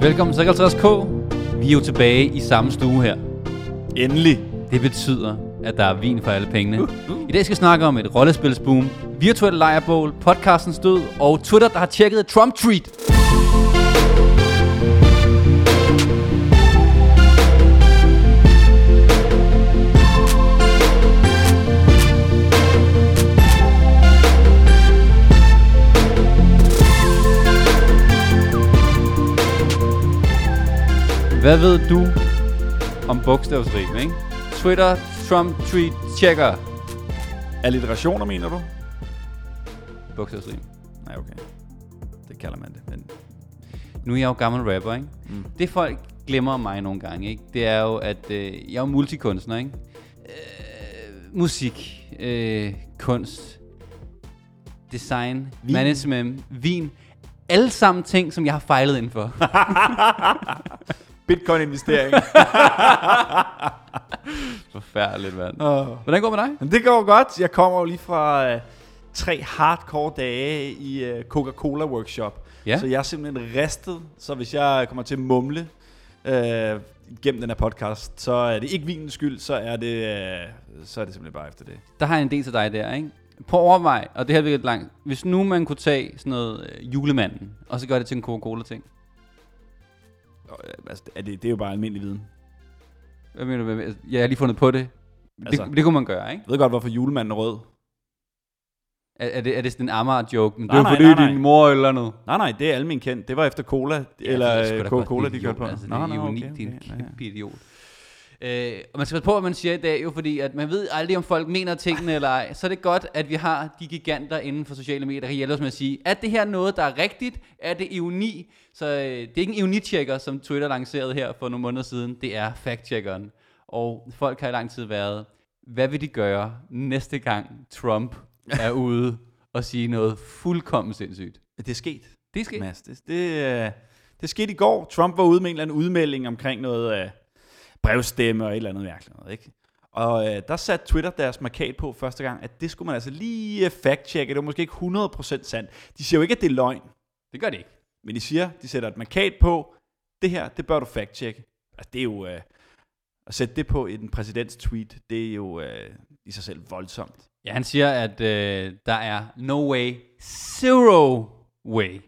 Velkommen til 50K. Vi er jo tilbage i samme stue her. Endelig. Det betyder, at der er vin for alle pengene. I dag skal vi snakke om et rollespilsboom, virtuel lejrbål, podcastens død og Twitter, der har tjekket Trump Hvad ved du om bogstavsrim, ikke? Twitter, Trump tweet, tjekker. Alliterationer, mener du? Bogstavsrim. Nej, okay. Det kalder man det. Men Nu er jeg jo gammel rapper, ikke? Mm. Det folk glemmer mig nogle gange, ikke? Det er jo, at øh, jeg er multikunstner, ikke? Øh, musik, øh, kunst, design, Vin. management, vin. Alle sammen ting, som jeg har fejlet inden for. Bitcoin-investering. Forfærdeligt, mand. oh. Hvordan går det med dig? Men det går godt. Jeg kommer jo lige fra øh, tre hardcore dage i øh, Coca-Cola workshop. Ja. Så jeg er simpelthen ristet. Så hvis jeg kommer til at mumle øh, gennem den her podcast, så er det ikke vinens skyld, så er det, øh, så er det simpelthen bare efter det. Der har jeg en del til dig der, ikke? På overvej, og det her virker lidt langt. Hvis nu man kunne tage sådan noget øh, julemanden, og så gøre det til en Coca-Cola-ting. Øh, altså, er det, det er jo bare almindelig viden. Hvad mener du? med- Jeg har lige fundet på det. Altså- det, det kunne man gøre, ikke? Jeg ved godt, hvorfor julemanden er rød. Er, er, det, er det sådan en Amager-joke? Men Nej, det er nej, fordi nej, nej. din mor eller noget. Nej, nej, det er almindeligt kendt. Det var efter cola, Ja, eller er øh, Coca-Cola, de kørte på. Altså, er nå, ironi, okay, okay, kæmpe idiot. Øh, og man skal passe på, hvad man siger i dag, jo, fordi at man ved aldrig, om folk mener tingene eller ej. Så er det godt, at vi har de giganter inden for sociale medier, der kan hjælpe os med at sige, er det her noget, der er rigtigt? Er det ironi? Så øh, det er ikke en ironi-checker, som Twitter lancerede her for nogle måneder siden. Det er fact-checkeren. Og folk har i lang tid været, hvad vil de gøre næste gang Trump er ude og sige noget fuldkommen sindssygt? Det er sket. Det skal Mads. Det, det, øh, det skete i går. Trump var ude med en eller anden udmelding omkring noget øh, brevstemme og et eller andet mærkeligt noget, ikke? Og øh, der satte Twitter deres markat på første gang, at det skulle man altså lige øh, fact-checke. Det var måske ikke 100% sandt. De siger jo ikke, at det er løgn, Det gør det ikke. men de siger, de sætter et markat på, det her, det bør du fact-checke. Altså, det er jo... Øh, at sætte det på i en præsidents tweet, det er jo øh, i sig selv voldsomt. Ja, han siger, at øh, der er no way, zero way,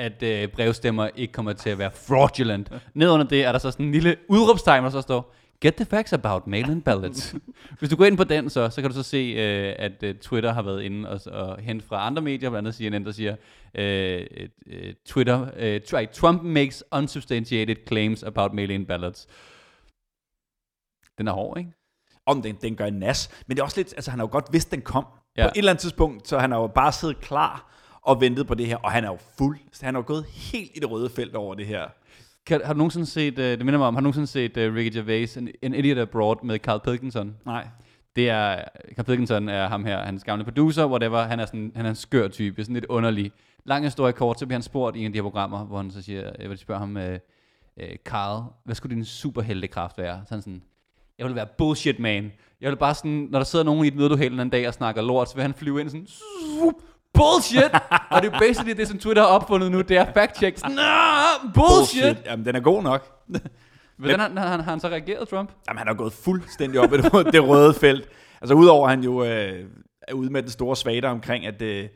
at øh, brevstemmer ikke kommer til at være fraudulent. Nedunder det er der så sådan en lille udråbstegn, der så står, Get the facts about mail-in ballots. Hvis du går ind på den, så, så kan du så se, øh, at øh, Twitter har været inde og, og hente fra andre medier, blandt andet CNN, der siger, øh, øh, Twitter, øh, try, Trump makes unsubstantiated claims about mail-in ballots. Den er hård, ikke? Om den, den gør en nas. Men det er også lidt, altså han har jo godt vidst, den kom. Ja. På et eller andet tidspunkt, så han har jo bare siddet klar og ventet på det her, og han er jo fuld. Han er jo gået helt i det røde felt over det her. Kan, har du nogensinde set, øh, det minder mig om, har du nogensinde set uh, Ricky Gervais, en, en Idiot Abroad med Carl Pilkington? Nej. Det er, Carl Pilkington er ham her, hans gamle producer, whatever, han er sådan, han er en skør type, sådan lidt underlig. Lang historie kort, så bliver han spurgt i en af de her programmer, hvor han så siger, øh, hvor de spørger ham, øh, øh, Carl, hvad skulle din superheltekraft være? Så han sådan, jeg vil være bullshit man. Jeg vil bare sådan, når der sidder nogen i et møde, du hele den anden dag og snakker lort, så vil han flyve ind sådan, "Zup, bullshit! og det er basically det, som Twitter har opfundet nu, det er fact-check. Sådan, "Nah, bullshit! bullshit. Jamen, den er god nok. Hvordan har, har, har han så reageret, Trump? Jamen, han har gået fuldstændig op i det, røde- det røde felt. Altså, udover at han jo øh, er ude med den store svater omkring, at, øh,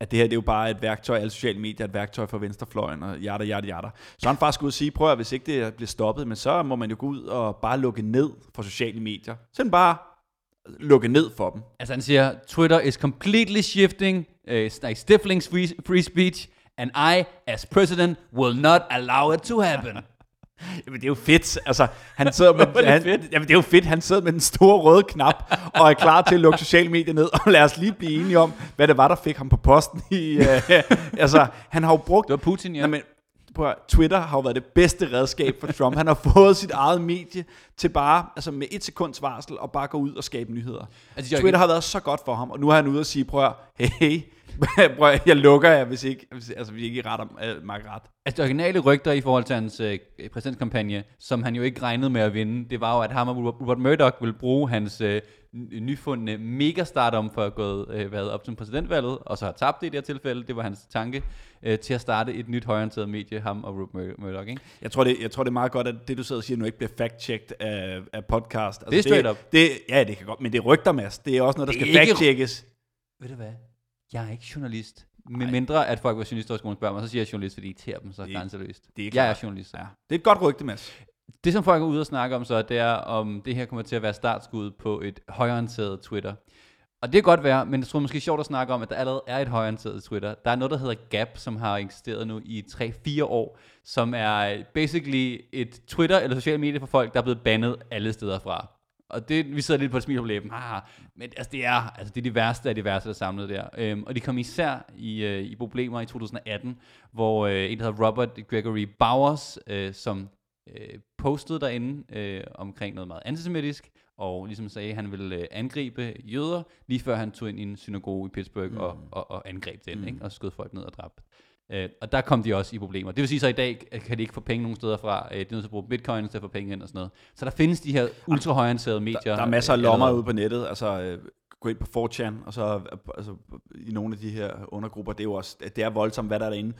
at det her det er jo bare et værktøj, alle sociale medier er et værktøj for venstrefløjen, og jada, jada, jada. Så han faktisk ude at sige, prøv at hvis ikke det bliver stoppet, men så må man jo gå ud og bare lukke ned for sociale medier. Sådan bare lukke ned for dem. Altså han siger, Twitter is completely shifting, uh, like stifling free, free speech, and I, as president, will not allow it to happen. Jamen, det er jo fedt. Altså, han sidder med, det han, fedt. Jamen, det er jo fedt. Han sidder med den store røde knap og er klar til at lukke sociale medier ned. Og lad os lige blive enige om, hvad det var, der fik ham på posten. I, uh, altså, han har jo brugt... Det var Putin, ja. Ja. At, høre, Twitter har jo været det bedste redskab for Trump. Han har fået sit eget medie til bare, altså med et sekunds varsel, og bare gå ud og skabe nyheder. Altså, Twitter har været så godt for ham, og nu er han ude og sige, prøv at, hey, Prøv, jeg lukker jer, hvis ikke, hvis, altså, hvis I ikke retter øh, mig ret. Altså de originale rygter i forhold til hans øh, præsidentskampagne, som han jo ikke regnede med at vinde, det var jo, at ham og Rupert Murdoch ville bruge hans øh, nyfundne megastardom for at gå øh, været op til præsidentvalget, og så har tabt det i det her tilfælde, det var hans tanke, øh, til at starte et nyt højorienteret medie, ham og Rupert Mur- Murdoch. Ikke? Jeg tror, det, jeg tror, det er meget godt, at det, du sidder og siger nu, ikke bliver fact-checked af, af podcast. Altså, Det er straight det, up. Det, ja, det kan godt, men det er rygter, Mads. Det er også noget, der skal er fact-checkes. Ved du hvad? Jeg er ikke journalist. Med mindre at folk var journalister og skolen spørger mig, så siger jeg journalist, fordi det irriterer dem så Det- grænseløst. det er jeg er journalist. Ja. Det er et godt rygte, Mads. Det, som folk er ude og snakke om så, det er, om det her kommer til at være startskud på et højorienteret Twitter. Og det kan godt være, men jeg tror måske er sjovt at snakke om, at der allerede er et højorienteret Twitter. Der er noget, der hedder Gap, som har eksisteret nu i 3-4 år, som er basically et Twitter eller sociale medier for folk, der er blevet bandet alle steder fra. Og det, vi sidder lidt på et smil på læben. Ah, men altså, det er, altså, det er de værste af de værste, der er samlet der. Øhm, og de kom især i, øh, i problemer i 2018, hvor øh, en, der hedder Robert Gregory Bowers, øh, som øh, postede derinde øh, omkring noget meget antisemitisk, og ligesom sagde, at han ville øh, angribe jøder, lige før han tog ind i en synagoge i Pittsburgh mm. og, og, og angreb den, mm. ikke? og skød folk ned og dræbte. Øh, og der kom de også i problemer. Det vil sige så i dag, øh, kan de ikke få penge nogen steder fra. Øh, de er nødt til at bruge bitcoins til at få penge ind og sådan noget. Så der findes de her ultrahøjorienterede medier. Der, der er masser af øh, lommer ude på nettet. Altså, øh, gå ind på 4chan, og så øh, altså, i nogle af de her undergrupper, det er jo også, det er voldsomt, hvad der er derinde.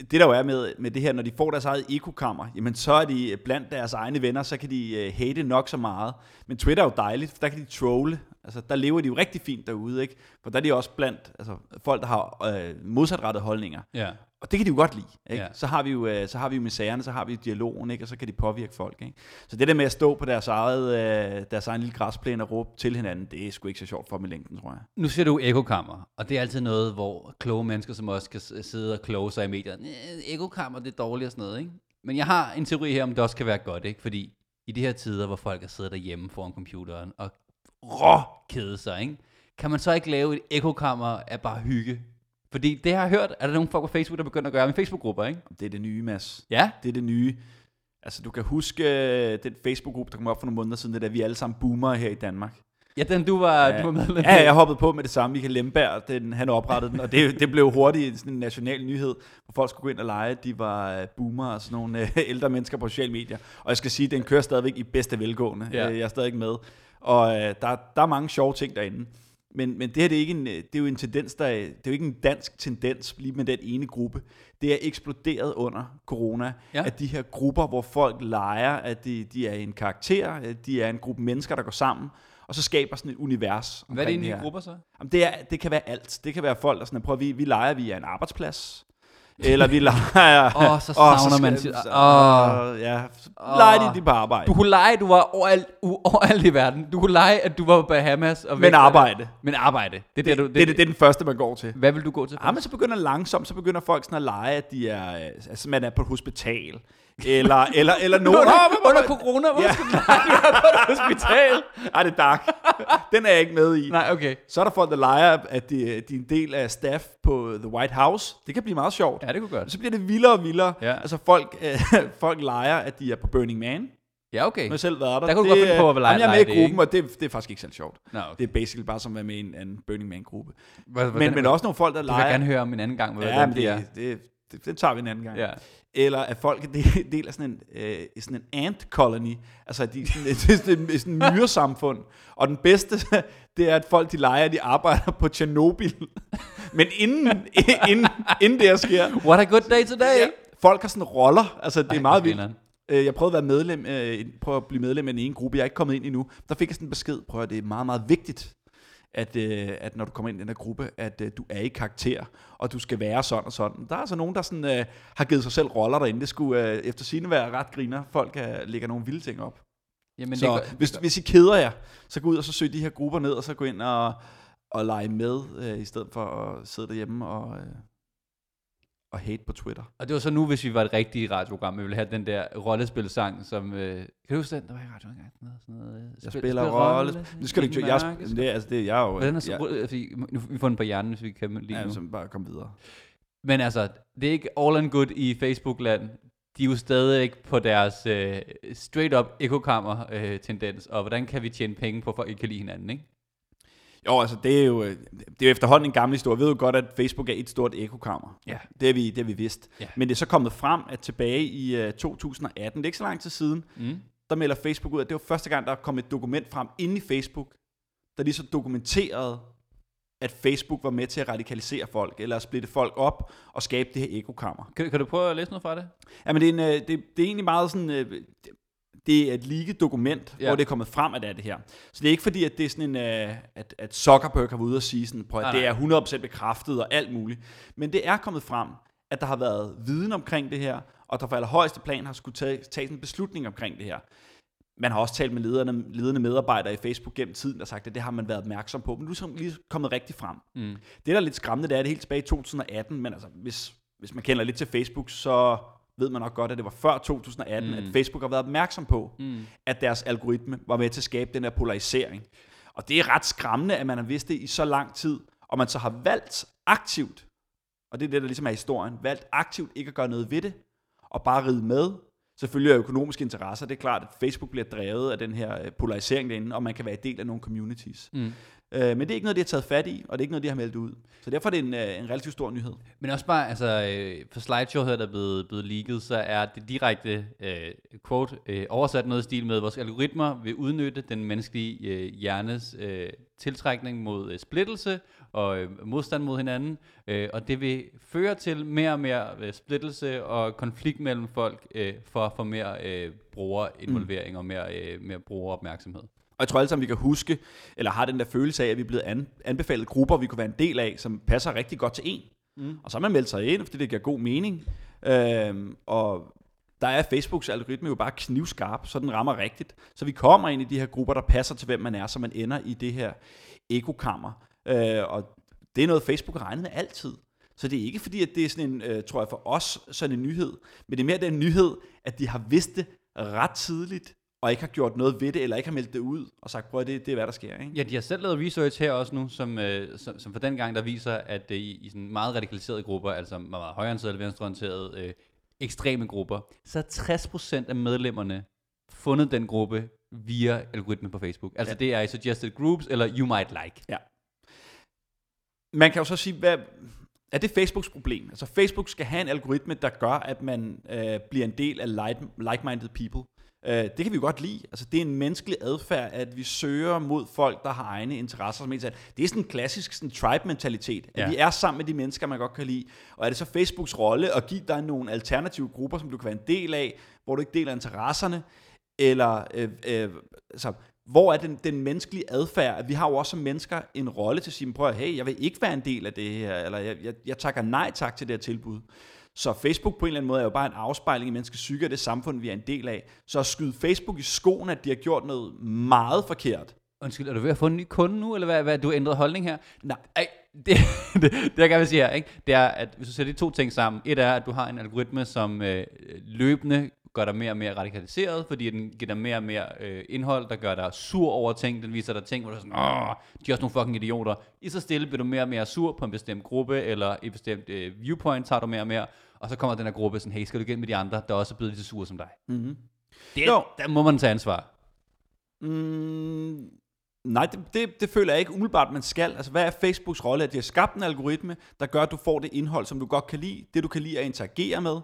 Det der jo er med, med det her, når de får deres eget ekokammer, jamen så er de blandt deres egne venner, så kan de uh, hate nok så meget. Men Twitter er jo dejligt, for der kan de trolle. Altså, der lever de jo rigtig fint derude, ikke? For der er de også blandt altså, folk, der har øh, modsatrettede holdninger. Ja. Og det kan de jo godt lide. Ikke? Ja. Så har vi jo øh, så har vi jo misærerne, så har vi dialogen, ikke? og så kan de påvirke folk. Ikke? Så det der med at stå på deres, eget, øh, deres egen lille græsplæne og råbe til hinanden, det er sgu ikke så sjovt for dem i længden, tror jeg. Nu ser du ekokammer, og det er altid noget, hvor kloge mennesker som os kan sidde og kloge sig i medierne. "Næh, Ekokammer, det er dårligt og sådan noget, ikke? Men jeg har en teori her, om det også kan være godt, ikke? Fordi i de her tider, hvor folk er siddet derhjemme foran computeren og rå kede sig, ikke? Kan man så ikke lave et ekokammer af bare hygge? Fordi det har jeg hørt, er der nogle folk på Facebook, der begynder at gøre med Facebook-grupper, ikke? Det er det nye, Mads. Ja, Det er det nye. Altså, du kan huske øh, den Facebook-gruppe, der kom op for nogle måneder siden, det der, vi alle sammen boomer her i Danmark. ja den du var, ja. du var medlem Ja, jeg hoppede på med det samme. Michael Lemberg, den, han oprettede den, og det, det blev hurtigt sådan en national nyhed, hvor folk skulle gå ind og lege. De var øh, boomer og sådan nogle øh, ældre mennesker på sociale medier. Og jeg skal sige, den kører stadigvæk i bedste velgående. Ja. Jeg er stadig med. Og øh, der, der er mange sjove ting derinde. Men, men det her det er, ikke en, det er jo en tendens, der er, det er jo ikke en dansk tendens lige med den ene gruppe. Det er eksploderet under corona, Ja. at de her grupper, hvor folk leger, at de, de er en karakter, at de er en gruppe mennesker, der går sammen, og så skaber sådan et univers. Hvad er det egentlig grupper så? Jamen, det, er, det kan være alt. Det kan være folk, der sådan, prøv at vi, vi leger, vi er en arbejdsplads. Eller vi leger... Åh, så Åh, savner man skal- sit- så- Åh. Ja, så Åh. leger de, de på arbejde. Du kunne lege, du var overalt, overalt i verden. Du kunne lege, at du var på Bahamas. Og Men arbejde. Men arbejde. Det er det, du, Det, det, det, det er den første, man går til. Hvad vil du gå til? Ja, men så begynder langsomt, så begynder folk sådan at lege, at de er, altså man er på et hospital. Eller, eller, eller nogen... under, under corona, hvor Ja. skal du på et hospital? Ej, det er dark. Den er jeg ikke med i. Nej, okay. Så er der folk, der leger, at de, de er en del af staff på The White House. Det kan blive meget sjovt. Ja, det kunne godt. Så bliver det vildere og vildere. Ja. Altså folk, øh, folk leger, at de er på Burning Man. Ja, okay. Nu selv været der. Der kunne det, godt finde på at øh, lege- jamen, jeg er med i det, gruppen, og det, det er faktisk ikke særlig sjovt. Nå, okay. Det er basically bare som at være med i en anden Burning Man-gruppe. Men, men også nogle folk, der Det vil jeg leger... gerne høre om en anden gang, hvad ja, det det, det, det, det, tager vi en anden gang. Ja. Eller at folk er del- del af sådan en, øh, sådan en ant colony. Altså, de er sådan, det er sådan, et- sådan et myresamfund. Og den bedste, det er, at folk de leger, de arbejder på Tjernobyl. Men inden, inden, inden det her sker, What a good day today. ja, folk har sådan roller. Altså, det er Ej, meget vildt. Øh, Jeg prøvede at være medlem, øh, prøve at blive medlem af den ene gruppe. Jeg er ikke kommet ind endnu. Der fik jeg sådan en besked. Prøv at det er meget, meget vigtigt, at, øh, at når du kommer ind i den her gruppe, at øh, du er i karakter, og du skal være sådan og sådan. Der er altså nogen, der sådan, øh, har givet sig selv roller derinde. Det skulle øh, efter sine være ret griner. Folk øh, lægger nogle vilde ting op. Jamen, Men det er så godt- hvis, hvis I keder jer, så gå ud og så søg de her grupper ned, og så gå ind og, og lege med, øh, i stedet for at sidde derhjemme og, øh, og hate på Twitter. Og det var så nu, hvis vi var et rigtigt radioprogram, vi ville have den der rollespilsang, som... Øh, kan du huske den? Der var i radioen engang. Sådan noget, sådan noget, øh, Jeg spil- spiller spil rolle. Nu skal du ikke... Jeg, jeg, det, er- altså, det, jeg er jo... Hvordan er så, jeg, jeg, fordi, nu, vi får den på hjernen, hvis vi kan lige ja, nu. så bare kom videre. Men altså, det er ikke all and good i Facebook-land. De er jo stadig ikke på deres øh, straight-up ekokammer-tendens, og hvordan kan vi tjene penge på, at ikke kan lide hinanden, ikke? Jo, altså det er jo, øh, det er jo efterhånden en gammel historie. Jeg ved jo godt, at Facebook er et stort ekokammer. Ja. Det har vi, det har vi vidst. Ja. Men det er så kommet frem, at tilbage i uh, 2018, det er ikke så lang tid siden, Mm. der melder Facebook ud, at det var første gang, der kom et dokument frem inde i Facebook, der lige så dokumenterede, at Facebook var med til at radikalisere folk, eller at splitte folk op og skabe det her ekokammer. Kan, kan du prøve at læse noget fra det? Ja, men det er, en, øh, det, det er egentlig meget sådan... øh, det- Det er et leaget dokument, Ja. hvor det er kommet frem, at det er det her. Så det er ikke fordi, at det er sådan en, øh, at, at Zuckerberg har været ude og sige sådan, prøv, Nej, at det nej. er 100% bekræftet og alt muligt. Men det er kommet frem, at der har været viden omkring det her, og der for allerhøjeste plan har skulle tage, tage en beslutning omkring det her. Man har også talt med lederne, ledende medarbejdere i Facebook gennem tiden, der har sagt, at det har man været opmærksom på, men nu er det lige kommet rigtig frem. Mm. Det, der er lidt skræmmende, det er det helt tilbage i 2018, men altså, hvis, hvis man kender lidt til Facebook, så ved man nok godt, at det var før 2018, Mm. at Facebook har været opmærksom på, Mm. at deres algoritme var med til at skabe den her polarisering. Og det er ret skræmmende, at man har vidst det i så lang tid, og man så har valgt aktivt, og det er det, der ligesom er historien, valgt aktivt ikke at gøre noget ved det, og bare ride med. Selvfølgelig er økonomiske interesser, det er klart, at Facebook bliver drevet af den her øh, polarisering derinde, og man kan være en del af nogle communities. Mm. Øh, men det er ikke noget, de har taget fat i, og det er ikke noget, de har meldt ud. Så derfor er det en, øh, en relativt stor nyhed. Men også bare, altså, øh, for slideshow her, der er blevet, blevet leaget, så er det direkte øh, quote øh, oversat noget i stil med, vores algoritmer vil udnytte den menneskelige øh, hjernes øh, tiltrækning mod øh, splittelse og øh, modstand mod hinanden, øh, og det vil føre til mere og mere øh, splittelse og konflikt mellem folk øh, for at få mere øh, brugerinvolvering mm. og mere, øh, mere brugeropmærksomhed. Og jeg tror alle sammen, vi kan huske, eller har den der følelse af, at vi er blevet an, anbefalet grupper, vi kunne være en del af, som passer rigtig godt til en. Mm. Og så har man meldt sig ind, fordi det giver god mening. Øhm, og der er Facebooks algoritme jo bare knivskarp, så den rammer rigtigt. Så vi kommer ind i de her grupper, der passer til, hvem man er, så man ender i det her ekokammer. Øh, og det er noget, Facebook har regnet med altid. Så det er ikke fordi, at det er sådan en, øh, tror jeg for os, sådan en nyhed. Men det er mere den nyhed, at de har vidst det ret tidligt, og ikke har gjort noget ved det, eller ikke har meldt det ud, og sagt, prøv at det, det er, hvad der sker. Ikke? Ja, de har selv lavet research her også nu, som, øh, som, som for den gang, der viser, at øh, i, i sådan meget radikaliserede grupper, altså meget, meget højreorienterede, venstreorienterede, øh, ekstreme grupper, så er 60% af medlemmerne fundet den gruppe via algoritmen på Facebook. Altså ja. Ja. det er i suggested groups, eller you might like. Man kan jo så sige, hvad, er det Facebooks problem? Altså Facebook skal have en algoritme, der gør, at man øh, bliver en del af like- like-minded people. Øh, det kan vi jo godt lide. Altså, det er en menneskelig adfærd, at vi søger mod folk, der har egne interesser. Som det er sådan en klassisk sådan tribe-mentalitet. At ja. vi er sammen med de mennesker, man godt kan lide. Og er det så Facebooks rolle at give dig nogle alternative grupper, som du kan være en del af, hvor du ikke deler interesserne? Eller øh, øh, altså, hvor er den, den menneskelige adfærd? At vi har jo også som mennesker en rolle til at sige, prøv at hey, jeg vil ikke være en del af det her, eller jeg, jeg, jeg takker nej tak til det her tilbud. Så Facebook på en eller anden måde er jo bare en afspejling af menneskets psyke og det samfund, vi er en del af. Så at skyde Facebook i skoen, at de har gjort noget meget forkert. Undskyld, er du ved at få en ny kunde nu, eller hvad, hvad du har ændret holdning her? Nej. Ej, det, det, det jeg gerne vil sige her, ikke? det er, at hvis du sætter de to ting sammen, et er, at du har en algoritme, som øh, løbende gør dig mere og mere radikaliseret, fordi den giver dig mere og mere øh, indhold, der gør dig sur over ting, den viser dig ting, hvor du er sådan, åh, de er også nogle fucking idioter. I så stille bliver du mere og mere sur på en bestemt gruppe, eller et bestemt øh, viewpoint tager du mere og mere, og så kommer den her gruppe sådan, hey, skal du igen med de andre, der også er blevet lige så sure som dig. Mm-hmm. Det, Jo. der må man tage ansvar. Mm, nej, det, det, det føler jeg ikke umiddelbart, man skal. Altså, hvad er Facebooks rolle? At de har skabt en algoritme, der gør, at du får det indhold, som du godt kan lide, det du kan lide at interagere med.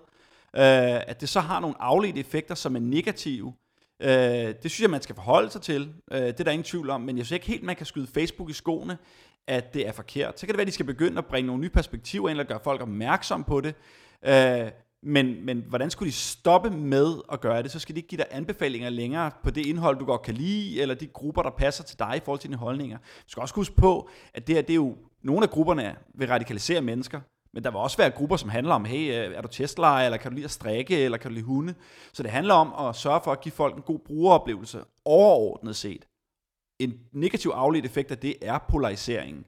Øh, at det så har nogle afledte effekter, som er negative. Øh, det synes jeg, man skal forholde sig til. Øh, det er der ingen tvivl om, men jeg synes ikke helt, man kan skyde Facebook i skoene, at det er forkert. Så kan det være, at de skal begynde at bringe nogle nye perspektiver ind, og gøre folk opmærksom på det. Øh, men, men hvordan skulle de stoppe med at gøre det? Så skal de ikke give dig anbefalinger længere på det indhold, du godt kan lide, eller de grupper, der passer til dig i forhold til dine holdninger. Du skal også huske på, at det her, det er jo, nogle af grupperne vil radikalisere mennesker, men der vil også være grupper, som handler om, hey, øh, er du testlejer, eller kan du lide at strække, eller kan du lide hunde? Så det handler om at sørge for at give folk en god brugeroplevelse overordnet set. En negativ afledt effekt af det er polariseringen.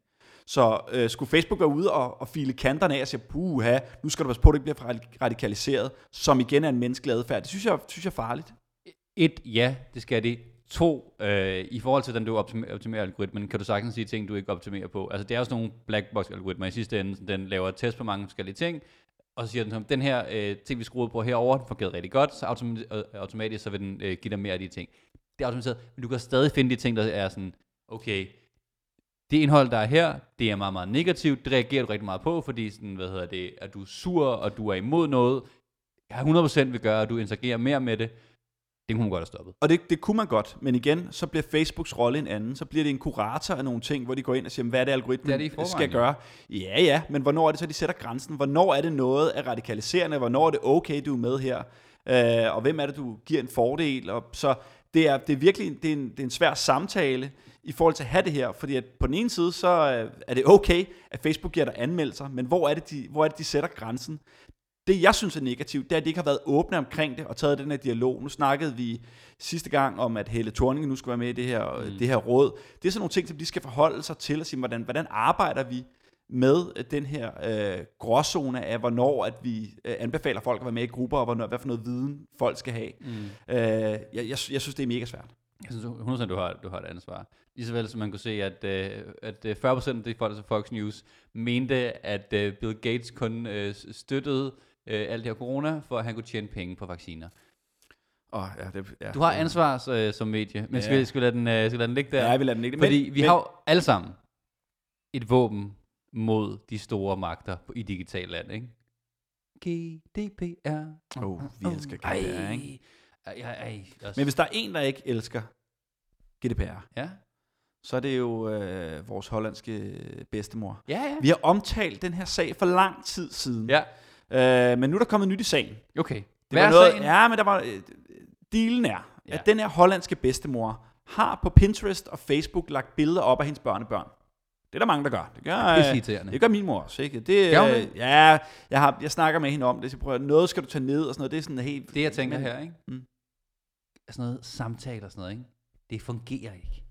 Så øh, skulle Facebook være ude og, og file kanterne af og sige, puha, nu skal du passe på, at du ikke bliver radikaliseret, som igen er en menneskelig adfærd. Det synes jeg, synes jeg er farligt. Et, ja, det skal det. To, øh, i forhold til, den du optimerer, optimerer algoritmen, kan du sagtens sige ting, du ikke optimerer på. Altså, det er også nogle black box algoritmer i sidste ende. Den laver test på mange forskellige ting, og så siger den, sådan, den her øh, ting, vi skruede på herover den fungerede rigtig godt, så autom- øh, automatisk så vil den øh, give dig mere af de ting. Det er automatiseret, men du kan stadig finde de ting, der er sådan, okay, det indhold, der er her, det er meget, meget negativt. Det reagerer du rigtig meget på, fordi sådan, hvad hedder det, at du er sur, og du er imod noget. Jeg 100% vil gøre, at du interagerer mere med det. Det kunne man godt have stoppet. Og det, det kunne man godt, men igen, så bliver Facebooks rolle en anden. Så bliver det en kurator af nogle ting, hvor de går ind og siger, hvad er det, algoritmen Det er det forvejen, skal gøre. Ja, ja, men hvornår er det så, de sætter grænsen? Hvornår er det noget af radikaliserende? Hvornår er det okay, du er med her? Øh, og hvem er det, du giver en fordel? Og så det er, det er virkelig det er en, det er en svær samtale i forhold til at have det her, fordi at på den ene side, så øh, er det okay, at Facebook giver dig anmeldelser, men hvor er det, de, hvor er det, de sætter grænsen? Det, jeg synes er negativt, det er, at de ikke har været åbne omkring det og taget den her dialog. Nu snakkede vi sidste gang om, at Helle Thorning nu skulle være med i det her, mm. det her råd. Det er sådan nogle ting, som de skal forholde sig til og sige, hvordan, hvordan arbejder vi med øh, den her øh, gråzone af, hvornår at vi øh, anbefaler folk at være med i grupper, og hvornår, hvad for noget viden folk skal have. Mm. Øh, jeg, jeg, jeg synes, det er mega svært. Jeg synes 100% du har, du har et ansvar. Lige så vel som man kunne se, at, øh, at øh, 40% af de folk, der så Fox News, mente, at øh, Bill Gates kun øh, støttede øh, alt det her corona, for at han kunne tjene penge på vacciner. Oh, ja, det, ja, Du har ansvar øh, som medie, men Ja. skal, vi, skal, vi lade den, øh, skal vi lade den ligge der? Ja, jeg vil lade den ligge. Fordi Men- vi men- har jo alle sammen et våben mod de store magter på, i digital land, ikke? GDPR. Åh, vi elsker GDPR, ej, ikke? Ej, ej, ej. Også. Men hvis der er en, der ikke elsker GDPR, Ja, så er det jo øh, vores hollandske bedstemor. ja, ja. Vi har omtalt den her sag for lang tid siden. Ja, Øh, men nu er der kommet nyt i sagen. okay. Det Hvad var er noget, sagen? Ja, men der var... Øh, dealen er, Ja. at den her hollandske bedstemor har på Pinterest og Facebook lagt billeder op af hendes børnebørn. Det er der mange, der gør. Det gør, Det er øh, det gør min mor også, ikke? Det, Gør øh, det? ja, jeg, har, jeg snakker med hende om det. Så prøver, noget skal du tage ned og sådan noget. Det er sådan helt... Det jeg tænker men- her, ikke? Mm. Sådan noget samtale og sådan noget, ikke? Det fungerer ikke.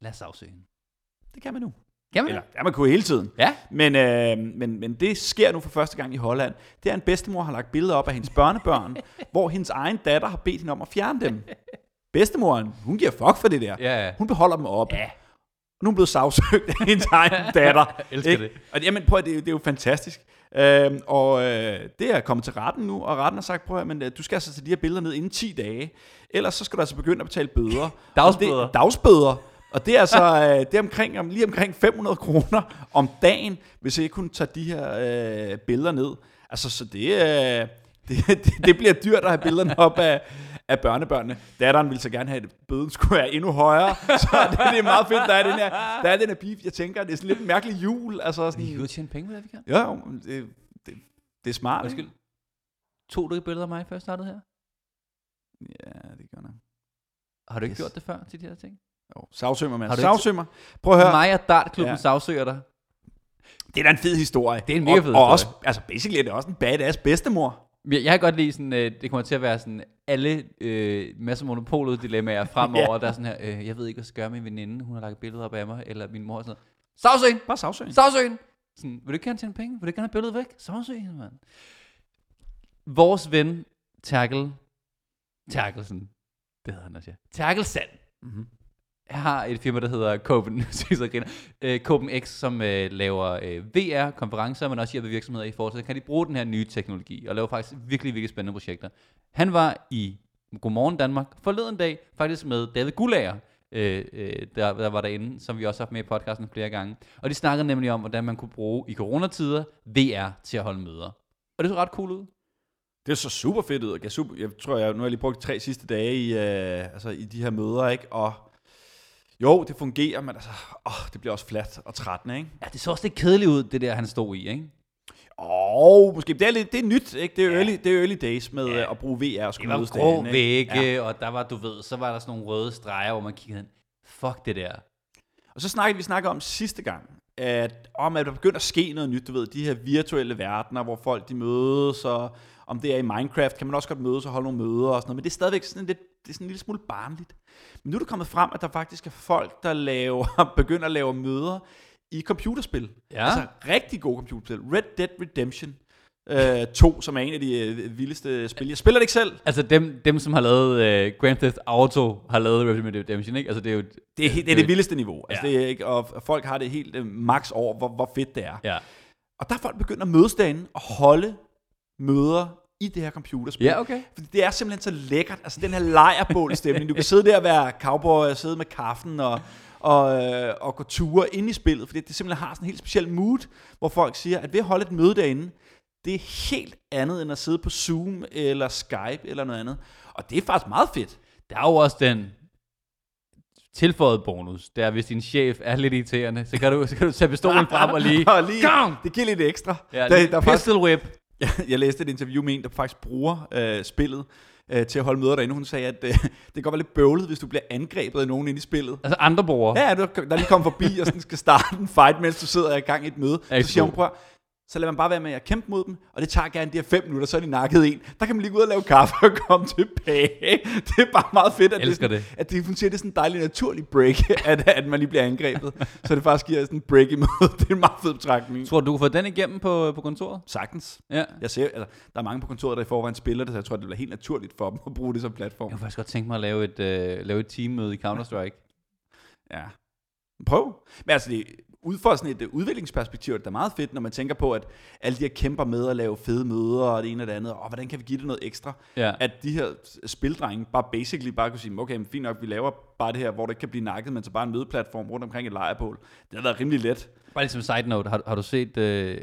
Lad os afsøge hende. Det kan man nu. Kan man Eller, har man kunne hele tiden. Ja. Men, øh, men, men det sker nu for første gang i Holland. Det er, en bedstemor har lagt billeder op af hendes børnebørn, hvor hendes egen datter har bedt hende om at fjerne dem. Bedstemoren, hun giver fuck for det der. Ja, ja. Hun beholder dem op. Ja. Nu er hun blevet sagsøgt af hendes egen datter. Jeg elsker det. Og jamen, prøv at, det, er jo- det er jo fantastisk. Øhm, og øh, det er kommet til retten nu, og retten har sagt, prøv at, men, øh, du skal altså tage de her billeder ned inden 10 dage, ellers så skal du altså begynde at betale bøder. Dagsbøder. Det, dagsbøder. Og det er altså det er omkring, om, lige omkring 500 kroner om dagen, hvis jeg ikke kunne tage de her øh, billeder ned. Altså, så det, øh, det, det, det bliver dyrt at have billederne op af, af børnebørnene. Datteren ville så gerne have, at bøden skulle være endnu højere. Så det, det er meget fedt, der er den her, der er den her beef. Jeg tænker, det er sådan lidt en mærkelig jul. Altså sådan, Vi kan jo tjene penge på det, vi kan. Ja, jo, det, det, det er smart. Undskyld. Tog du ikke billeder af mig, før jeg startede her? Ja, det gør nok. Har du ikke Yes. gjort det før til de her ting? Jo, ikke- Sagsøg mig. Prøv at høre. Mig og Dartklubben Ja. sagsøger dig. Det er da en fed historie. Det er en mega og, fed Og historie. også, altså basically er det også en badass bedstemor. Jeg, kan godt lide sådan, øh, det kommer til at være sådan, alle øh, masser monopolet dilemmaer fremover, Ja. der er sådan her, øh, jeg ved ikke, hvad jeg skal gøre med min veninde, hun har lagt billeder op af mig, eller min mor er sådan noget. Sagsøg hende! Bare. Sagsøg hende! Sådan, vil du ikke gerne tjene penge? Vil du ikke gerne have billedet væk? Sagsøg hende, mand. Vores ven, Terkel, Terkelsen, det hedder han også, ja. Terkelsand, Mm-hmm har et firma, der hedder Copen. Øh, Copen X, som øh, laver øh, VR-konferencer, men også hjælper virksomheder i forhold til, kan de bruge den her nye teknologi, og laver faktisk virkelig, virkelig spændende projekter. Han var i Godmorgen Danmark forleden dag, faktisk med David Gulager, øh, øh, der, der var derinde, som vi også har haft med i podcasten flere gange. Og de snakkede nemlig om, hvordan man kunne bruge i coronatider VR til at holde møder. Og det så ret cool ud. Det er så super fedt ud. Jeg, super, jeg tror, jeg, nu har jeg lige brugt tre sidste dage i, øh, altså, i de her møder, ikke? Og jo, det fungerer, men altså, åh, det bliver også fladt og trættende, ikke? Ja, det så også lidt kedeligt ud, det der, han stod i, ikke? Og måske, det er, lidt, det er nyt, ikke? Det er, early, det er early days med ja. at bruge VR og Det skulle var mødes grå vægge, ja. og der var, du ved, så var der sådan nogle røde streger, hvor man kiggede hen. Fuck det der. Og så snakkede vi snakkede om sidste gang, at om at der begynder at ske noget nyt, du ved, de her virtuelle verdener, hvor folk de mødes, og om det er i Minecraft, kan man også godt mødes og holde nogle møder og sådan noget, men det er stadigvæk sådan lidt, det er sådan en lille smule barnligt. Men nu er det kommet frem, at der faktisk er folk, der laver, begynder at lave møder i computerspil. Ja. Altså rigtig gode computerspil. Red Dead Redemption øh, 2, som er en af de øh, vildeste spil. Jeg spiller det ikke selv. Altså dem, dem som har lavet uh, Grand Theft Auto, har lavet Red Dead Redemption, ikke? Altså det er jo... Det er, det, er det vildeste niveau. Altså, Ja. det er ikke, og folk har det helt øh, max over, hvor, hvor fedt det er. Ja. Og der er folk begyndt at mødes derinde og holde møder i det her computerspil. Ja, okay. Fordi det er simpelthen så lækkert. Altså den her lejrbål stemning. Du kan sidde der og være cowboy og sidde med kaffen og, og, øh, og gå ture ind i spillet, fordi det simpelthen har sådan en helt speciel mood, hvor folk siger, at ved at holde et møde derinde, det er helt andet end at sidde på Zoom eller Skype eller noget andet. Og det er faktisk meget fedt. Der er jo også den tilføjet bonus, det er, hvis din chef er lidt irriterende, så kan du, så kan du tage pistolen frem og lige, og lige Gang! det giver lidt ekstra. ja, der, der, der er faktisk, pistol whip. jeg læste et interview med en, der faktisk bruger øh, spillet øh, til at holde møder derinde. Hun sagde, at øh, det kan godt være lidt bøvlet, hvis du bliver angrebet af nogen inde i spillet. Altså andre bruger. Ja, du, der lige kommer forbi og sådan skal starte en fight, mens du sidder i gang i et møde. Ikke Så siger hun, prøv så lader man bare være med at kæmpe mod dem, og det tager gerne de her fem minutter, så er de nakket en. Der kan man lige gå ud og lave kaffe og komme tilbage. Det er bare meget fedt, at, det, sådan, at det, hun siger, det er sådan en dejlig naturlig break, at, at man lige bliver angrebet. så det faktisk giver sådan en break i mødet. Det er en meget fed betragtning. Tror du, du kan få den igennem på, på kontoret? Sagtens. Ja. Jeg ser, altså, der er mange på kontoret, der i forvejen spiller det, så jeg tror, det bliver helt naturligt for dem at bruge det som platform. Jeg kunne faktisk godt tænke mig at lave et, øh, lave et teammøde i Counter-Strike. Ja. Prøv. Men altså, det, ud fra sådan et øh, udviklingsperspektiv, er det er meget fedt, når man tænker på, at alle de her kæmper med at lave fede møder og det ene og det andet, og hvordan kan vi give det noget ekstra? Ja. At de her spildrenge bare basically bare kunne sige, okay, men fint nok, vi laver bare det her, hvor det ikke kan blive nakket, men så bare en mødeplatform rundt omkring et lejrebål. Det har været rimelig let. Bare lige som side note, har, har du set øh,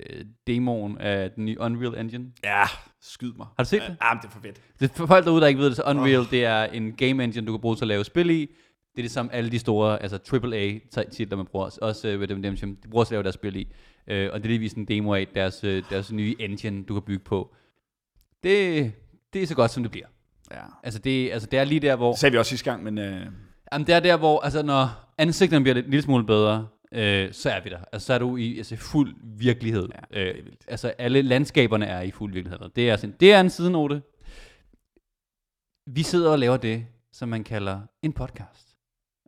demoen af den nye Unreal Engine? Ja, skyd mig. Har du set det? Ja, men det er for fedt. Det for folk derude, der ikke ved det, så Unreal, det er en game engine, du kan bruge til at lave spil i. Det er det som alle de store, altså AAA-titler, man bruger, også uh, Red Dead Redemption, de bruger til at lave deres spil i. Uh, og det er det, vi viste en demo af, deres, uh, deres nye engine, du kan bygge på. Det, det er så godt, som det bliver. Ja. Altså det, altså det er lige der, hvor... Det sagde vi også sidste gang, men øh, Jamen, det er der, hvor altså, når ansigterne bliver lidt en lille smule bedre, øh, så er vi der. Altså, så er du i altså, fuld virkelighed. Ja, øh, altså, alle landskaberne er i fuld virkelighed. Det er, sådan, det er en sidenote. Vi sidder og laver det, som man kalder en podcast.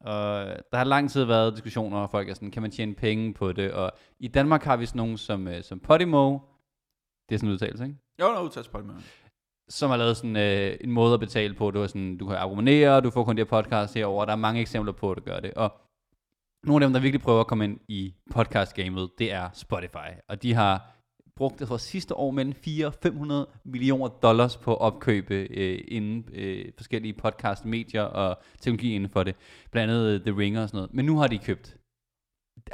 Og der har lang tid været diskussioner, og folk er sådan, kan man tjene penge på det? Og i Danmark har vi sådan nogen som, øh, som Podimo, det er sådan en udtalelse, ikke? jo, der er det med. som har lavet sådan øh, en måde at betale på. Du, er sådan, du kan abonnere, du får kun de her podcasts herover. Der er mange eksempler på, at du gør det. Og nogle af dem, der virkelig prøver at komme ind i podcast-gamet, det er Spotify. Og de har brugt, jeg tror sidste år, mellem 4 og 500 millioner dollars på at opkøbe øh, inden øh, forskellige podcast-medier og teknologi inden for det. Blandt andet øh, The Ringer og sådan noget. Men nu har de købt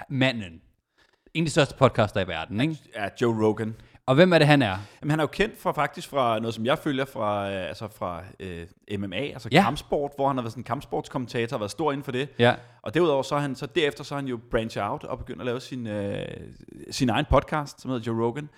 manden. En af de største podcaster i verden, ikke? Ja, Joe Rogan. Og hvem er det, han er? Jamen, han er jo kendt fra faktisk fra noget, som jeg følger fra, øh, altså fra øh, MMA, altså Ja. kampsport, hvor han har været sådan en kampsportskommentator og været stor inden for det. Ja, Og derudover så er han, så derefter så er han jo branch out og begyndt at lave sin, øh, sin egen podcast, som hedder Joe Rogan,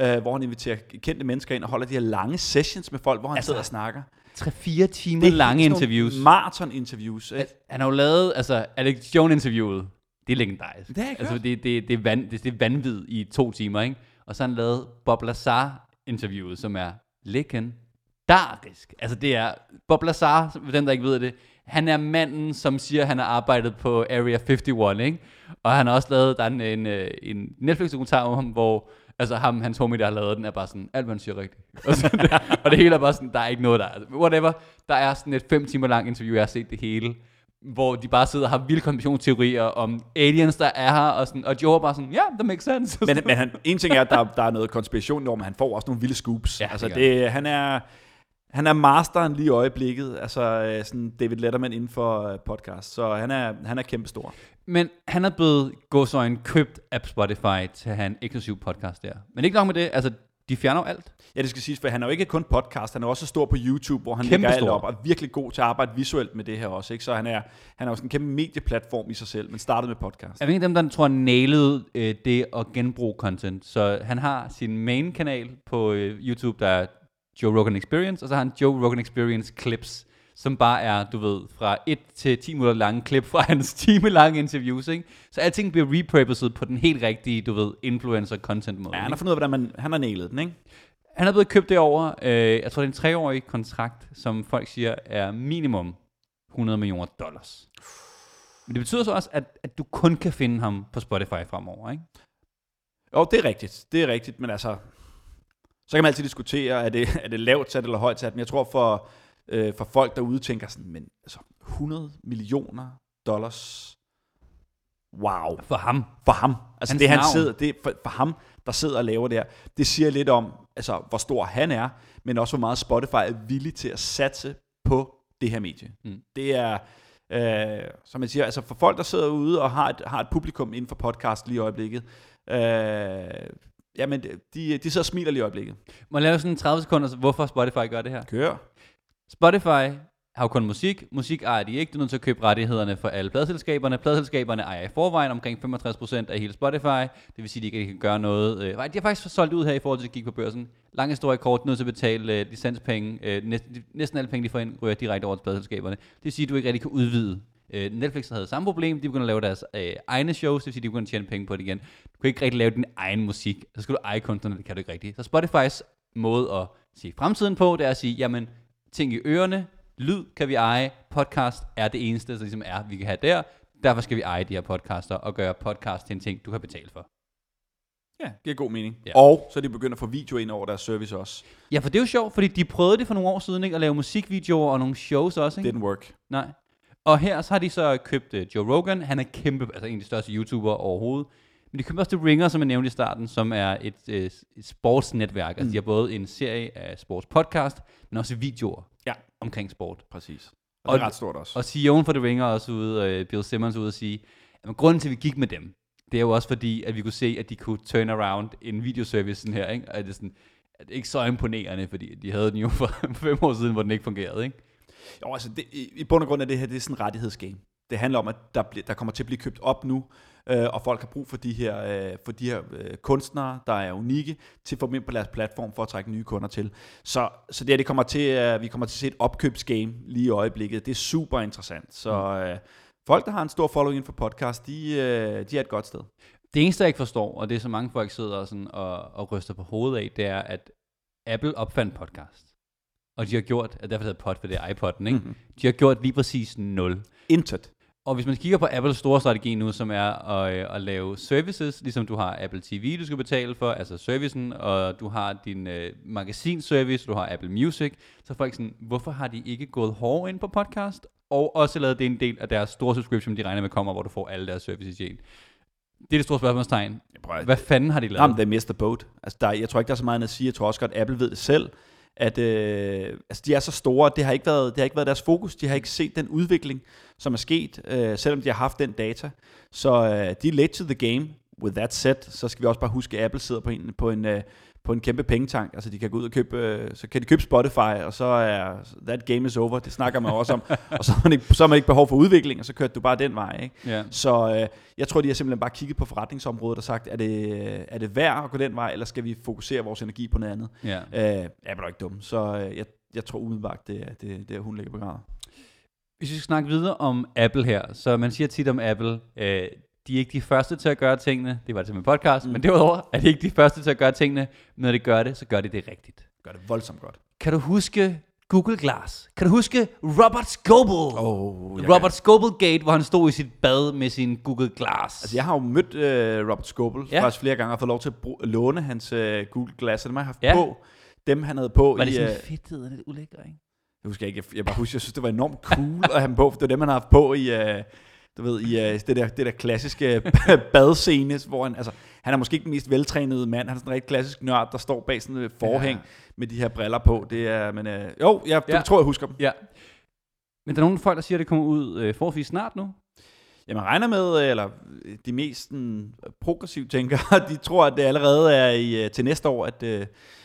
øh, hvor han inviterer kendte mennesker ind og holder de her lange sessions med folk, hvor han Altså, sidder og snakker. 3-4 timer lange interviews. Marathon-interviews. ikke? Han har jo lavet, altså Alex Jones-interviewet, det er legendarisk. Det jeg altså, det, det, det, er van, det, det er vanvid i to timer, ikke? Og så har han lavet Bob Lazar-interviewet, som er legendarisk. Altså det er, Bob Lazar, for dem der ikke ved det, han er manden, som siger, at han har arbejdet på Area 51, ikke? Og han har også lavet, der er en, en, øh, en Netflix-dokumentar om ham, hvor altså ham, hans homie, der har lavet den, er bare sådan, alt hvad han siger rigtigt. Og, sådan, og det hele er bare sådan, der er ikke noget der. er, altså, whatever, der er sådan et fem timer lang interview, jeg har set det hele, hvor de bare sidder og har vilde konspirationsteorier om aliens, der er her, og, sådan, og Joe er bare sådan, ja, yeah, that makes sense. Men, men han, en ting er, at der, der er noget konspiration over, men han får også nogle vilde scoops. Ja, det altså gør det, han er... Han er masteren lige i øjeblikket, altså øh, sådan David Letterman inden for øh, podcast, så han er, han er kæmpestor. Men han er blevet gåsøjne købt af Spotify til en eksklusiv podcast der. Men ikke nok med det, altså de fjerner jo alt. Ja, det skal siges, for han er jo ikke kun podcast, han er også stor på YouTube, hvor han Kæmpe lægger alt op, og er virkelig god til at arbejde visuelt med det her også, ikke? Så han er, han er også en kæmpe medieplatform i sig selv, men startede med podcast. Jeg er en af dem, der tror, han nailede øh, det at genbruge content. Så han har sin main kanal på øh, YouTube, der er Joe Rogan Experience, og så har han Joe Rogan Experience Clips, som bare er, du ved, fra 1 til 10 minutter lange klip fra hans time lange interviews, ikke? Så alting bliver repurposed på den helt rigtige, du ved, influencer content måde. Ja, han har fundet ud af, hvordan man, han har nailet den, ikke? Han er blevet købt det over, øh, jeg tror det er en treårig kontrakt, som folk siger er minimum 100 millioner dollars. Men det betyder så også, at, at du kun kan finde ham på Spotify fremover, ikke? Jo, det er rigtigt, det er rigtigt, men altså, så kan man altid diskutere, er det, er det lavt sat eller højt sat, men jeg tror for, øh, for folk derude tænker sådan, men altså 100 millioner dollars, wow, For ham. for ham. Altså Hans det han navn. sidder, det er for, for ham, der sidder og laver det her, det siger lidt om, altså hvor stor han er, men også hvor meget Spotify er villig til at satse på det her medie. Mm. Det er, Øh, som jeg siger, altså for folk, der sidder ude og har et, har et publikum inden for podcast lige i øjeblikket, øh, jamen de, de sidder og smiler lige i øjeblikket. Må jeg lave sådan 30 sekunder, hvorfor Spotify gør det her? Kør. Spotify har jo kun musik. Musik ejer de ikke. Du er nødt til at købe rettighederne for alle pladselskaberne. Pladselskaberne ejer i forvejen omkring 65% af hele Spotify. Det vil sige, at de ikke kan gøre noget. Øh, de har faktisk solgt ud her i forhold til at kigge på børsen. Lang historie kort, nødt til at betale uh, licenspenge. Øh, uh, næsten, næsten alle penge, de får ind, ryger direkte over til pladselskaberne. Det vil sige, at du ikke rigtig kan udvide. Uh, Netflix havde samme problem. De begyndte at lave deres uh, egne shows. Det vil sige, at de begyndte at tjene penge på det igen. Du kan ikke rigtig lave din egen musik. Så skal du eje kunstnerne, det kan du ikke rigtigt. Så Spotifys måde at se fremtiden på, det er at sige, jamen, ting i ørerne, lyd kan vi eje, podcast er det eneste, der ligesom er, vi kan have der. Derfor skal vi eje de her podcaster og gøre podcast til en ting, du kan betale for. Ja, det giver god mening. Ja. Ja. Og så er de begyndt at få video ind over deres service også. Ja, for det er jo sjovt, fordi de prøvede det for nogle år siden, ikke? At lave musikvideoer og nogle shows også, ikke? Didn't work. Nej. Og her så har de så købt uh, Joe Rogan. Han er kæmpe, altså en af de største YouTubere overhovedet. Men de købte også The Ringer, som jeg nævnte i starten, som er et, uh, et sportsnetværk. Altså de har både en serie af sportspodcast, men også videoer Ja. omkring sport. Præcis. Og, Og det er ret stort også. Og CEO'en for The Ringer er også ude, uh, Bill Simmons ude og sige, at grunden til, at vi gik med dem, det er jo også fordi, at vi kunne se, at de kunne turn around en videoservice sådan her, ikke? Og det er sådan, at det er ikke så imponerende, fordi de havde den jo for fem år siden, hvor den ikke fungerede, ikke? Jo, altså det, i, i bund og grund er det her, det er sådan en rettighedsgame. Det handler om, at der, bliver, der kommer til at blive købt op nu, øh, og folk har brug for de her, øh, for de her øh, kunstnere, der er unikke, til at få dem ind på deres platform for at trække nye kunder til. Så, så det, her, det kommer til, øh, vi kommer til at se et opkøbsgame lige i øjeblikket. Det er super interessant. Så øh, folk, der har en stor following inden for podcast, de, øh, de er et godt sted. Det eneste, jeg ikke forstår, og det er så mange folk sidder sådan og, og ryster på hovedet af, det er, at Apple opfandt podcast. Og de har gjort, at derfor hedder pod, for det er iPod'en, ikke? Mhm. De har gjort lige præcis nul. Intet. Og hvis man kigger på Apples store strategi nu, som er at, øh, at lave services, ligesom du har Apple TV, du skal betale for, altså servicen, og du har din øh, magasinservice, du har Apple Music, så er folk sådan, hvorfor har de ikke gået hårdt ind på podcast, og også lavet det en del af deres store subscription, de regner med kommer, hvor du får alle deres services i en. Det er det store spørgsmålstegn. Hvad fanden har de lavet? Jamen, they missed the boat. Altså, der, jeg tror ikke, der er så meget at sige. Jeg tror også godt, at Apple ved det selv, at øh, altså, de er så store, det har, ikke været, det har ikke været deres fokus. De har ikke set den udvikling, som er sket, øh, selvom de har haft den data. Så øh, de er late to the game. With that said, så skal vi også bare huske, at Apple sidder på en, på en, øh, på en kæmpe pengetank. Altså, de kan gå ud og købe, øh, så kan de købe Spotify, og så er that game is over. Det snakker man også om. og så har man ikke, så har man ikke behov for udvikling, og så kørte du bare den vej, ikke? Ja. Så øh, jeg tror, de har simpelthen bare kigget på forretningsområdet og sagt, er det, øh, er det værd at gå den vej, eller skal vi fokusere vores energi på noget andet? ja. Øh, jeg er ikke dum, så jeg, jeg tror umiddelbart, det er, det, det er hun ligger grad. Hvis vi skal snakke videre om Apple her, så man siger tit om Apple, øh, de er ikke de første til at gøre tingene, det var det til min podcast, mm. men derudover er de ikke de første til at gøre tingene, men når de gør det, så gør de det rigtigt. Gør det voldsomt godt. Kan du huske Google Glass? Kan du huske Robert Scoble? Oh, Robert Scoble Gate, hvor han stod i sit bad med sin Google Glass. Altså, jeg har jo mødt øh, Robert Scoble Ja. faktisk flere gange, og fået lov til at bruge, låne hans øh, Google Glass, og dem har jeg haft Ja. på. Dem han havde på var det i... sådan Øh, fedtet og lidt ulækker, ikke? jeg husker ikke, jeg, jeg bare husker, jeg synes, det var enormt cool at have dem på, for det var dem, han har haft på i... Øh, du ved, i øh, det, der, det der klassiske badscene, hvor han, altså, han er måske ikke den mest veltrænede mand, han er sådan en rigtig klassisk nørd, der står bag sådan et forhæng Ja. ja. med de her briller på. Det er, men øh, jo, jeg, Ja. ja. tror, jeg husker dem. Ja. Men der er nogle folk, der siger, at det kommer ud øh, forholdsvis snart nu. Jamen regner med, øh, eller de mest progressive tænkere, de tror, at det allerede er i, til næste år, at,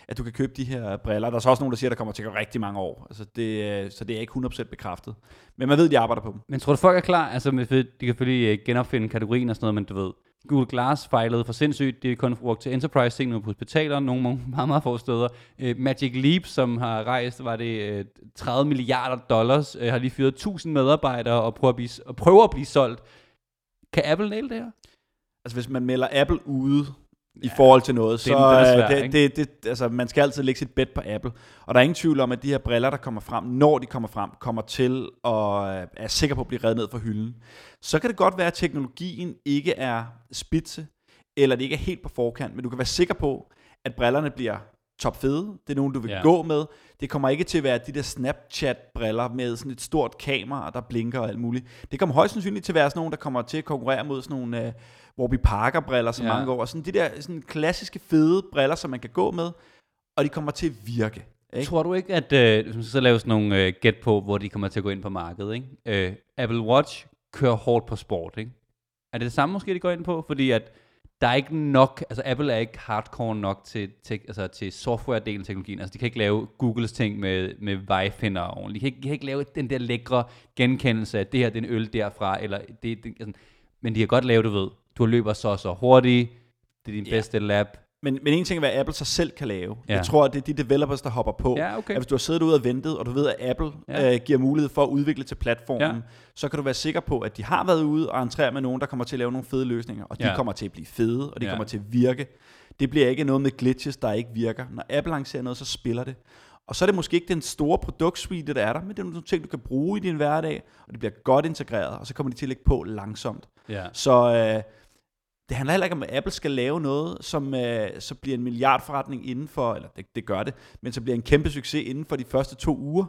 at du kan købe de her briller. Der er så også nogen, der siger, at der kommer til at gå rigtig mange år. Altså det, øh, så det er ikke 100% bekræftet. Men man ved, at de arbejder på dem. Men tror du, folk er klar? Altså, med- de kan selvfølgelig øh, genopfinde kategorien og sådan noget, men du ved, Google Glass fejlede for sindssygt. Det er kun brugt til enterprise ting nu på hospitaler, nogle mange- meget, meget få steder. Uh, Magic Leap, som har rejst, var det uh, 30 milliarder dollars, har lige fyret 1000 medarbejdere og prøver at blive, og prøver at blive solgt. Kan Apple nail det her? Altså hvis man melder Apple ude i forhold til noget, det er- så øh, svær, det, det, det, altså, man skal altid lægge sit bet på Apple. Og der er ingen tvivl om, at de her briller, der kommer frem, når de kommer frem, kommer til at øh, er sikker på at blive reddet ned fra hylden. Så kan det godt være, at teknologien ikke er spidse, eller det ikke er helt på forkant, men du kan være sikker på, at brillerne bliver top fede. Det er nogen, du vil Ja. gå med. Det kommer ikke til at være de der Snapchat-briller med sådan et stort kamera, der blinker og alt muligt. Det kommer højst sandsynligt til at være sådan nogle, der kommer til at konkurrere mod sådan nogle uh, Warby Parker-briller, som Ja. mange går. Og sådan de der sådan klassiske fede briller, som man kan gå med, og de kommer til at virke. Ikke? Tror du ikke, at øh, så laver sådan nogle øh, gæt på, hvor de kommer til at gå ind på markedet, ikke? Øh, Apple Watch kører hårdt på sport, ikke? Er det det samme måske, de går ind på? Fordi at der er ikke nok, altså Apple er ikke hardcore nok til, til, altså til software-delen af teknologien. Altså de kan ikke lave Googles ting med, med vejfinder ordentligt. De kan, ikke, de kan ikke lave den der lækre genkendelse af, det her det er en øl derfra, eller det, det altså, men de kan godt lave, du ved, du løber så og så hurtigt, det er din Ja. bedste lab. Men, men en ting er, hvad Apple så selv kan lave. Ja. Jeg tror, at det er de developers, der hopper på. Ja, okay. At hvis du har siddet ude og ventet, og du ved, at Apple Ja. øh, giver mulighed for at udvikle til platformen, Ja. så kan du være sikker på, at de har været ude og entrere med nogen, der kommer til at lave nogle fede løsninger, og de Ja. kommer til at blive fede, og de ja. kommer til at virke. Det bliver ikke noget med glitches, der ikke virker. Når Apple lancerer noget, så spiller det. Og så er det måske ikke den store produktsuite, der er der, men det er nogle ting, du kan bruge i din hverdag, og det bliver godt integreret, og så kommer de til at lægge på langsomt. Ja. Så øh, det handler heller ikke om, at Apple skal lave noget, som øh, så bliver en milliardforretning inden for, eller det, det gør det, men så bliver en kæmpe succes inden for de første to uger.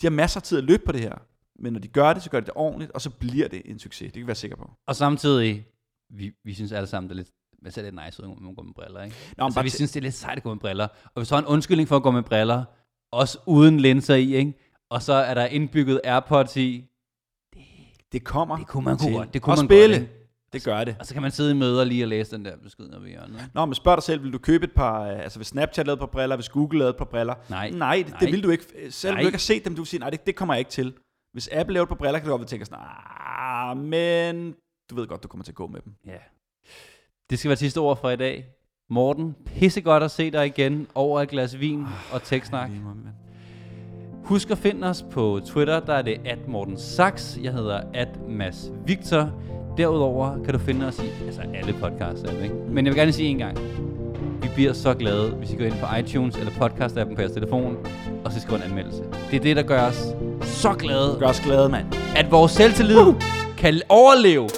De har masser af tid at løbe på det her, men når de gør det, så gør de det ordentligt, og så bliver det en succes. Det kan vi være sikre på. Og samtidig, vi, vi synes alle sammen, det er lidt, det ser lidt nice ud, når man går med briller, ikke? Nå, altså, vi synes, det er lidt sejt at gå med briller. Og hvis du har en undskyldning for at gå med briller, også uden linser i, ikke? Og så er der indbygget AirPods i, Det kommer det kunne man til godt. Det kunne at man spille. godt, ikke? Det gør det. Og så kan man sidde i møder lige og læse den der besked nede ved hjørnet. Nå, men spørg dig selv, vil du købe et par, øh, altså hvis Snapchat lavede et par briller, hvis Google lavede et par briller? Nej. Nej, det, Nej. det vil du ikke. Selvom Nej. du ikke har set dem, du vil sige, nej, det, det kommer jeg ikke til. Hvis Apple laver et par briller, kan du godt tænke sådan, ah, men du ved godt, du kommer til at gå med dem. Ja. Det skal være sidste ord for i dag. Morten, pissegodt at se dig igen over et glas vin og tekstsnak. Husk at finde os på Twitter, der er det at Morten Sachs. Jeg hedder at Mads Victor. Derudover kan du finde os i altså alle podcasts ikke? Men jeg vil gerne sige en gang. Vi bliver så glade, hvis I går ind på iTunes eller podcast-appen på jeres telefon, og så skriver en anmeldelse. Det er det, der gør os så glade, Gør os glade, mand. at vores selvtillid kan overleve